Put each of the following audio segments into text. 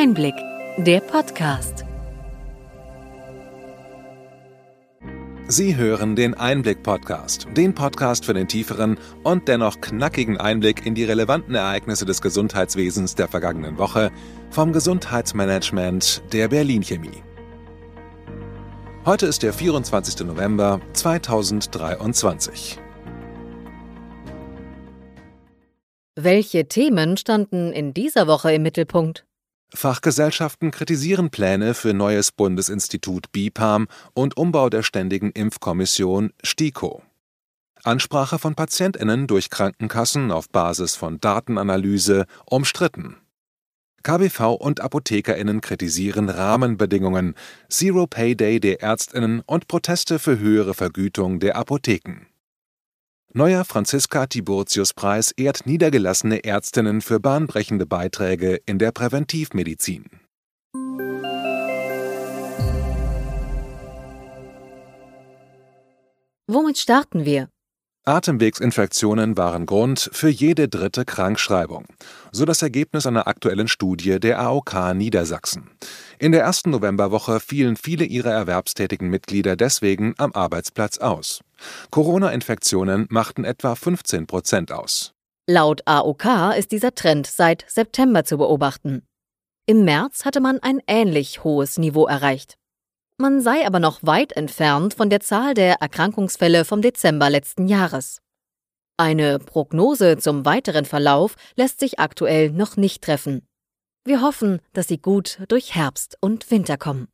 Einblick, der Podcast. Sie hören den Einblick-Podcast, den Podcast für den tieferen und dennoch knackigen Einblick in die relevanten Ereignisse des Gesundheitswesens der vergangenen Woche vom Gesundheitsmanagement der Berlin Chemie. Heute ist der 24. November 2023. Welche Themen standen in dieser Woche im Mittelpunkt? Fachgesellschaften kritisieren Pläne für neues Bundesinstitut BIPAM und Umbau der Ständigen Impfkommission STIKO. Ansprache von Patientinnen durch Krankenkassen auf Basis von Datenanalyse umstritten. KBV und Apothekerinnen kritisieren Rahmenbedingungen, Zero Pay Day der Ärztinnen und Proteste für höhere Vergütung der Apotheken. Neuer Franziska-Tiburtius-Preis ehrt niedergelassene Ärztinnen für bahnbrechende Beiträge in der Präventivmedizin. Womit starten wir? Atemwegsinfektionen waren Grund für jede dritte Krankschreibung, so das Ergebnis einer aktuellen Studie der AOK Niedersachsen. In der ersten Novemberwoche fielen viele ihrer erwerbstätigen Mitglieder deswegen am Arbeitsplatz aus. Corona-Infektionen machten etwa 15 Prozent aus. Laut AOK ist dieser Trend seit September zu beobachten. Im März hatte man ein ähnlich hohes Niveau erreicht. Man sei aber noch weit entfernt von der Zahl der Erkrankungsfälle vom Dezember letzten Jahres. Eine Prognose zum weiteren Verlauf lässt sich aktuell noch nicht treffen. Wir hoffen, dass Sie gut durch Herbst und Winter kommen.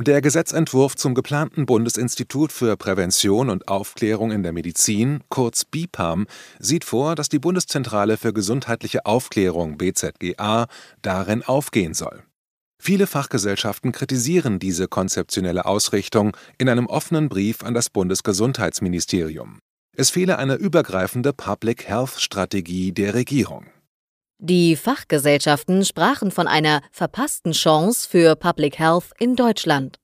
Der Gesetzentwurf zum geplanten Bundesinstitut für Prävention und Aufklärung in der Medizin, kurz BIPAM, sieht vor, dass die Bundeszentrale für gesundheitliche Aufklärung BZGA darin aufgehen soll. Viele Fachgesellschaften kritisieren diese konzeptionelle Ausrichtung in einem offenen Brief an das Bundesgesundheitsministerium. Es fehle eine übergreifende Public Health Strategie der Regierung. Die Fachgesellschaften sprachen von einer verpassten Chance für Public Health in Deutschland.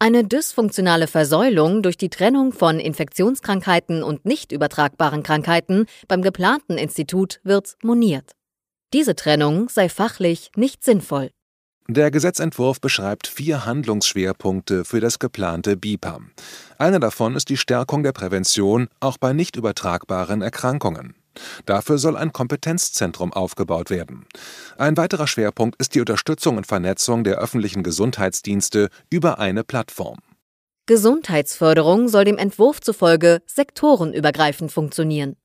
Eine dysfunktionale Versäulung durch die Trennung von Infektionskrankheiten und nicht übertragbaren Krankheiten beim geplanten Institut wird moniert. Diese Trennung sei fachlich nicht sinnvoll. Der Gesetzentwurf beschreibt vier Handlungsschwerpunkte für das geplante BIPAM. Einer davon ist die Stärkung der Prävention auch bei nicht übertragbaren Erkrankungen. Dafür soll ein Kompetenzzentrum aufgebaut werden. Ein weiterer Schwerpunkt ist die Unterstützung und Vernetzung der öffentlichen Gesundheitsdienste über eine Plattform. Gesundheitsförderung soll dem Entwurf zufolge sektorenübergreifend funktionieren.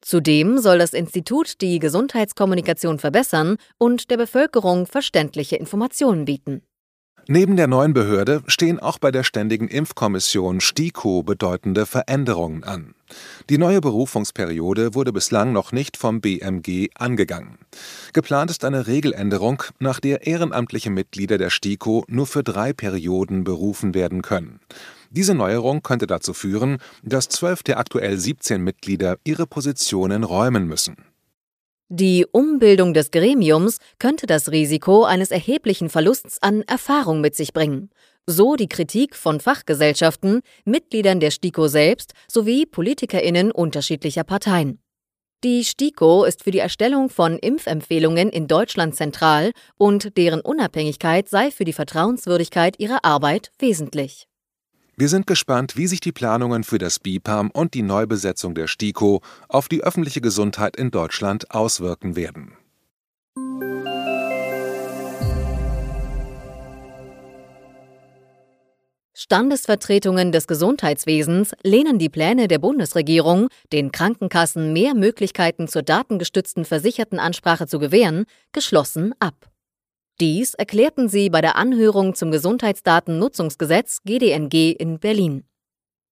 Zudem soll das Institut die Gesundheitskommunikation verbessern und der Bevölkerung verständliche Informationen bieten. Neben der neuen Behörde stehen auch bei der Ständigen Impfkommission STIKO bedeutende Veränderungen an. Die neue Berufungsperiode wurde bislang noch nicht vom BMG angegangen. Geplant ist eine Regeländerung, nach der ehrenamtliche Mitglieder der STIKO nur für drei Perioden berufen werden können. Diese Neuerung könnte dazu führen, dass zwölf der aktuell 17 Mitglieder ihre Positionen räumen müssen. Die Umbildung des Gremiums könnte das Risiko eines erheblichen Verlusts an Erfahrung mit sich bringen. So die Kritik von Fachgesellschaften, Mitgliedern der STIKO selbst sowie PolitikerInnen unterschiedlicher Parteien. Die STIKO ist für die Erstellung von Impfempfehlungen in Deutschland zentral und deren Unabhängigkeit sei für die Vertrauenswürdigkeit ihrer Arbeit wesentlich. Wir sind gespannt, wie sich die Planungen für das BIPAM und die Neubesetzung der STIKO auf die öffentliche Gesundheit in Deutschland auswirken werden. Standesvertretungen des Gesundheitswesens lehnen die Pläne der Bundesregierung, den Krankenkassen mehr Möglichkeiten zur datengestützten Versichertenansprache zu gewähren, geschlossen ab. Dies erklärten sie bei der Anhörung zum Gesundheitsdatennutzungsgesetz GDNG in Berlin.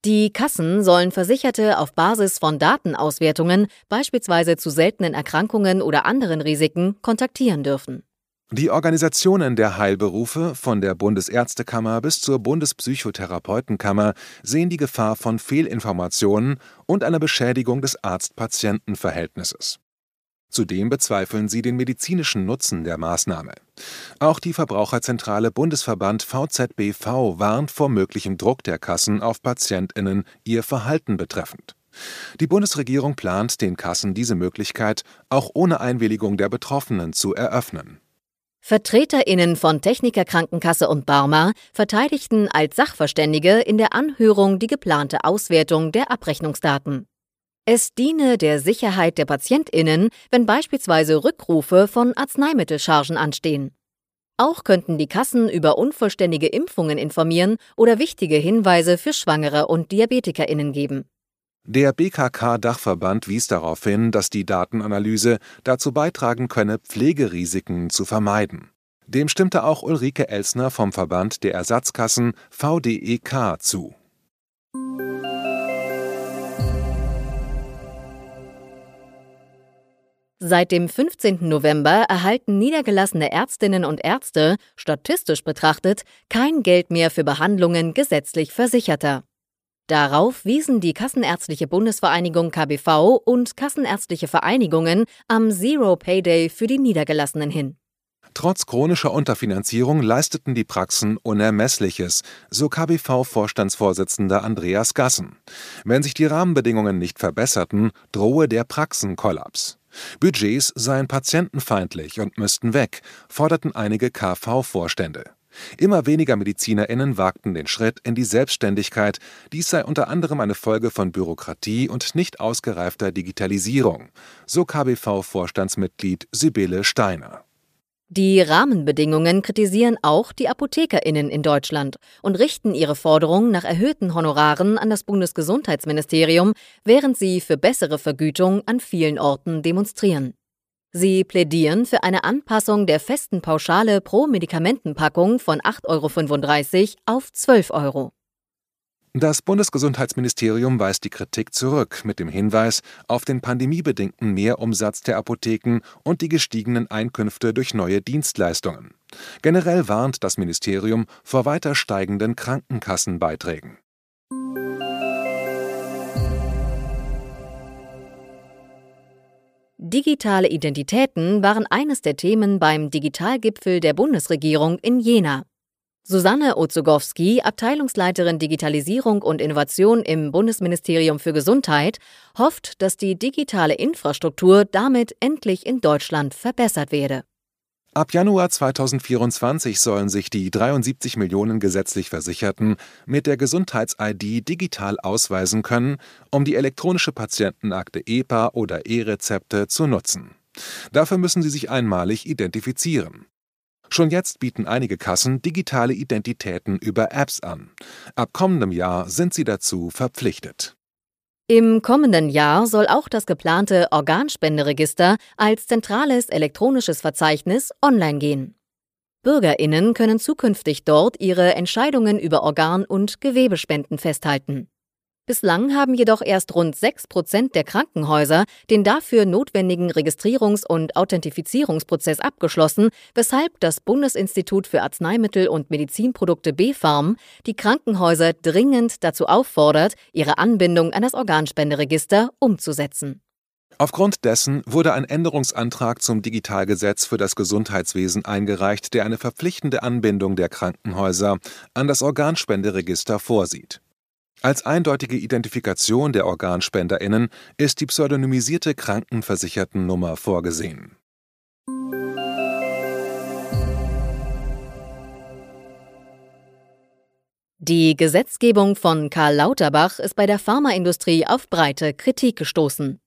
Die Kassen sollen Versicherte auf Basis von Datenauswertungen, beispielsweise zu seltenen Erkrankungen oder anderen Risiken, kontaktieren dürfen. Die Organisationen der Heilberufe, von der Bundesärztekammer bis zur Bundespsychotherapeutenkammer, sehen die Gefahr von Fehlinformationen und einer Beschädigung des Arzt-Patienten-Verhältnisses. Zudem bezweifeln sie den medizinischen Nutzen der Maßnahme. Auch die Verbraucherzentrale Bundesverband VZBV warnt vor möglichem Druck der Kassen auf Patientinnen ihr Verhalten betreffend. Die Bundesregierung plant, den Kassen diese Möglichkeit auch ohne Einwilligung der Betroffenen zu eröffnen. VertreterInnen von Techniker Krankenkasse und Barmer verteidigten als Sachverständige in der Anhörung die geplante Auswertung der Abrechnungsdaten. Es diene der Sicherheit der PatientInnen, wenn beispielsweise Rückrufe von Arzneimittelchargen anstehen. Auch könnten die Kassen über unvollständige Impfungen informieren oder wichtige Hinweise für Schwangere und DiabetikerInnen geben. Der BKK-Dachverband wies darauf hin, dass die Datenanalyse dazu beitragen könne, Pflegerisiken zu vermeiden. Dem stimmte auch Ulrike Elsner vom Verband der Ersatzkassen VDEK zu. Seit dem 15. November erhalten niedergelassene Ärztinnen und Ärzte, statistisch betrachtet, kein Geld mehr für Behandlungen gesetzlich Versicherter. Darauf wiesen die Kassenärztliche Bundesvereinigung KBV und Kassenärztliche Vereinigungen am Zero Payday für die Niedergelassenen hin. Trotz chronischer Unterfinanzierung leisteten die Praxen Unermessliches, so KBV-Vorstandsvorsitzender Andreas Gassen. Wenn sich die Rahmenbedingungen nicht verbesserten, drohe der Praxenkollaps. Budgets seien patientenfeindlich und müssten weg, forderten einige KV-Vorstände. Immer weniger MedizinerInnen wagten den Schritt in die Selbstständigkeit. Dies sei unter anderem eine Folge von Bürokratie und nicht ausgereifter Digitalisierung, so KBV-Vorstandsmitglied Sibylle Steiner. Die Rahmenbedingungen kritisieren auch die ApothekerInnen in Deutschland und richten ihre Forderungen nach erhöhten Honoraren an das Bundesgesundheitsministerium, während sie für bessere Vergütung an vielen Orten demonstrieren. Sie plädieren für eine Anpassung der festen Pauschale pro Medikamentenpackung von 8,35 Euro auf 12 Euro. Das Bundesgesundheitsministerium weist die Kritik zurück mit dem Hinweis auf den pandemiebedingten Mehrumsatz der Apotheken und die gestiegenen Einkünfte durch neue Dienstleistungen. Generell warnt das Ministerium vor weiter steigenden Krankenkassenbeiträgen. Digitale Identitäten waren eines der Themen beim Digitalgipfel der Bundesregierung in Jena. Susanne Ozugowski, Abteilungsleiterin Digitalisierung und Innovation im Bundesministerium für Gesundheit, hofft, dass die digitale Infrastruktur damit endlich in Deutschland verbessert werde. Ab Januar 2024 sollen sich die 73 Millionen gesetzlich Versicherten mit der Gesundheits-ID digital ausweisen können, um die elektronische Patientenakte EPA oder E-Rezepte zu nutzen. Dafür müssen sie sich einmalig identifizieren. Schon jetzt bieten einige Kassen digitale Identitäten über Apps an. Ab kommendem Jahr sind sie dazu verpflichtet. Im kommenden Jahr soll auch das geplante Organspenderegister als zentrales elektronisches Verzeichnis online gehen. Bürgerinnen können zukünftig dort ihre Entscheidungen über Organ- und Gewebespenden festhalten. Bislang haben jedoch erst rund 6 Prozent der Krankenhäuser den dafür notwendigen Registrierungs- und Authentifizierungsprozess abgeschlossen, weshalb das Bundesinstitut für Arzneimittel und Medizinprodukte BfArM die Krankenhäuser dringend dazu auffordert, ihre Anbindung an das Organspenderegister umzusetzen. Aufgrund dessen wurde ein Änderungsantrag zum Digitalgesetz für das Gesundheitswesen eingereicht, der eine verpflichtende Anbindung der Krankenhäuser an das Organspenderegister vorsieht. Als eindeutige Identifikation der OrganspenderInnen ist die pseudonymisierte Krankenversichertennummer vorgesehen. Die Gesetzgebung von Karl Lauterbach ist bei der Pharmaindustrie auf breite Kritik gestoßen.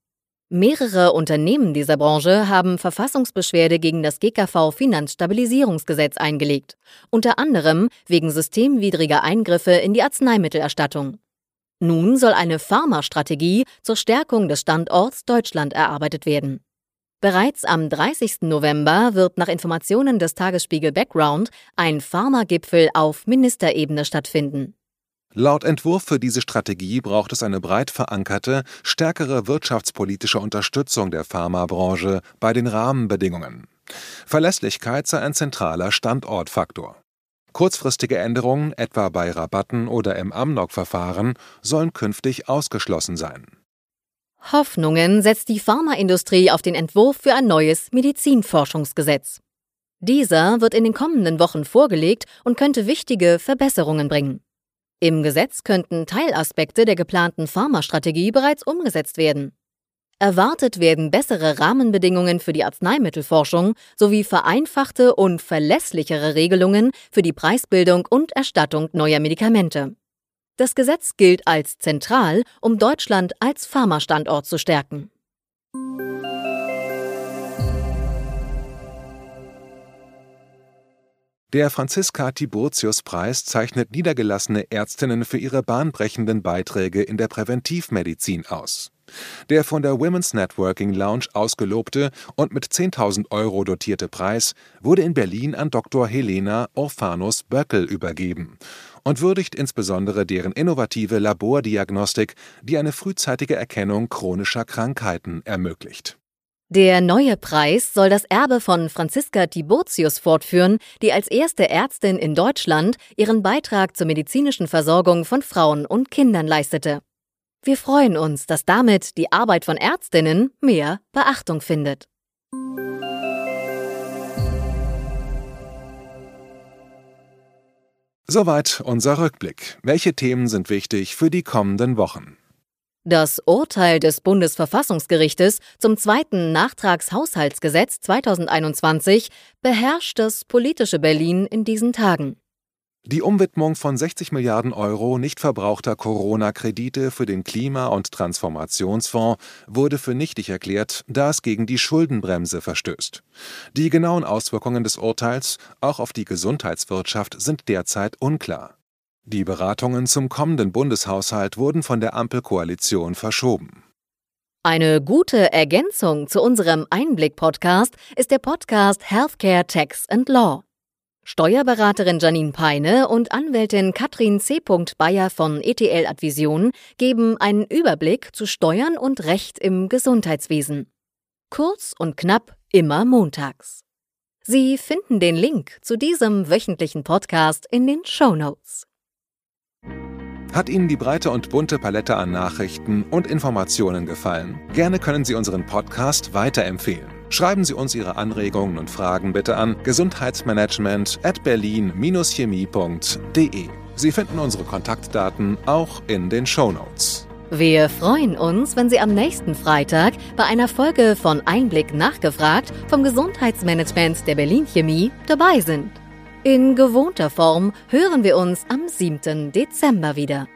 Mehrere Unternehmen dieser Branche haben Verfassungsbeschwerde gegen das GKV Finanzstabilisierungsgesetz eingelegt, unter anderem wegen systemwidriger Eingriffe in die Arzneimittelerstattung. Nun soll eine Pharmastrategie zur Stärkung des Standorts Deutschland erarbeitet werden. Bereits am 30. November wird nach Informationen des Tagesspiegel Background ein Pharmagipfel auf Ministerebene stattfinden. Laut Entwurf für diese Strategie braucht es eine breit verankerte, stärkere wirtschaftspolitische Unterstützung der Pharmabranche bei den Rahmenbedingungen. Verlässlichkeit sei ein zentraler Standortfaktor. Kurzfristige Änderungen, etwa bei Rabatten oder im Amnok-Verfahren, sollen künftig ausgeschlossen sein. Hoffnungen setzt die Pharmaindustrie auf den Entwurf für ein neues Medizinforschungsgesetz. Dieser wird in den kommenden Wochen vorgelegt und könnte wichtige Verbesserungen bringen. Im Gesetz könnten Teilaspekte der geplanten Pharmastrategie bereits umgesetzt werden. Erwartet werden bessere Rahmenbedingungen für die Arzneimittelforschung sowie vereinfachte und verlässlichere Regelungen für die Preisbildung und Erstattung neuer Medikamente. Das Gesetz gilt als zentral, um Deutschland als Pharmastandort zu stärken. Der Franziska-Tiburtius-Preis zeichnet niedergelassene Ärztinnen für ihre bahnbrechenden Beiträge in der Präventivmedizin aus. Der von der Women's Networking Lounge ausgelobte und mit 10.000 Euro dotierte Preis wurde in Berlin an Dr. Helena Orphanus-Böckel übergeben und würdigt insbesondere deren innovative Labordiagnostik, die eine frühzeitige Erkennung chronischer Krankheiten ermöglicht der neue Preis soll das Erbe von Franziska Tiburtius fortführen, die als erste Ärztin in Deutschland ihren Beitrag zur medizinischen Versorgung von Frauen und Kindern leistete. Wir freuen uns, dass damit die Arbeit von Ärztinnen mehr Beachtung findet. Soweit unser Rückblick. Welche Themen sind wichtig für die kommenden Wochen? Das Urteil des Bundesverfassungsgerichtes zum zweiten Nachtragshaushaltsgesetz 2021 beherrscht das politische Berlin in diesen Tagen. Die Umwidmung von 60 Milliarden Euro nicht verbrauchter Corona-Kredite für den Klima- und Transformationsfonds wurde für nichtig erklärt, da es gegen die Schuldenbremse verstößt. Die genauen Auswirkungen des Urteils, auch auf die Gesundheitswirtschaft, sind derzeit unklar. Die Beratungen zum kommenden Bundeshaushalt wurden von der Ampelkoalition verschoben. Eine gute Ergänzung zu unserem Einblick-Podcast ist der Podcast Healthcare Tax and Law. Steuerberaterin Janine Peine und Anwältin Katrin C. Bayer von ETL Advision geben einen Überblick zu Steuern und Recht im Gesundheitswesen. Kurz und knapp immer montags. Sie finden den Link zu diesem wöchentlichen Podcast in den Show Notes. Hat Ihnen die breite und bunte Palette an Nachrichten und Informationen gefallen? Gerne können Sie unseren Podcast weiterempfehlen. Schreiben Sie uns Ihre Anregungen und Fragen bitte an gesundheitsmanagement at berlin-chemie.de. Sie finden unsere Kontaktdaten auch in den Show Notes. Wir freuen uns, wenn Sie am nächsten Freitag bei einer Folge von Einblick nachgefragt vom Gesundheitsmanagement der Berlin Chemie dabei sind. In gewohnter Form hören wir uns am 7. Dezember wieder.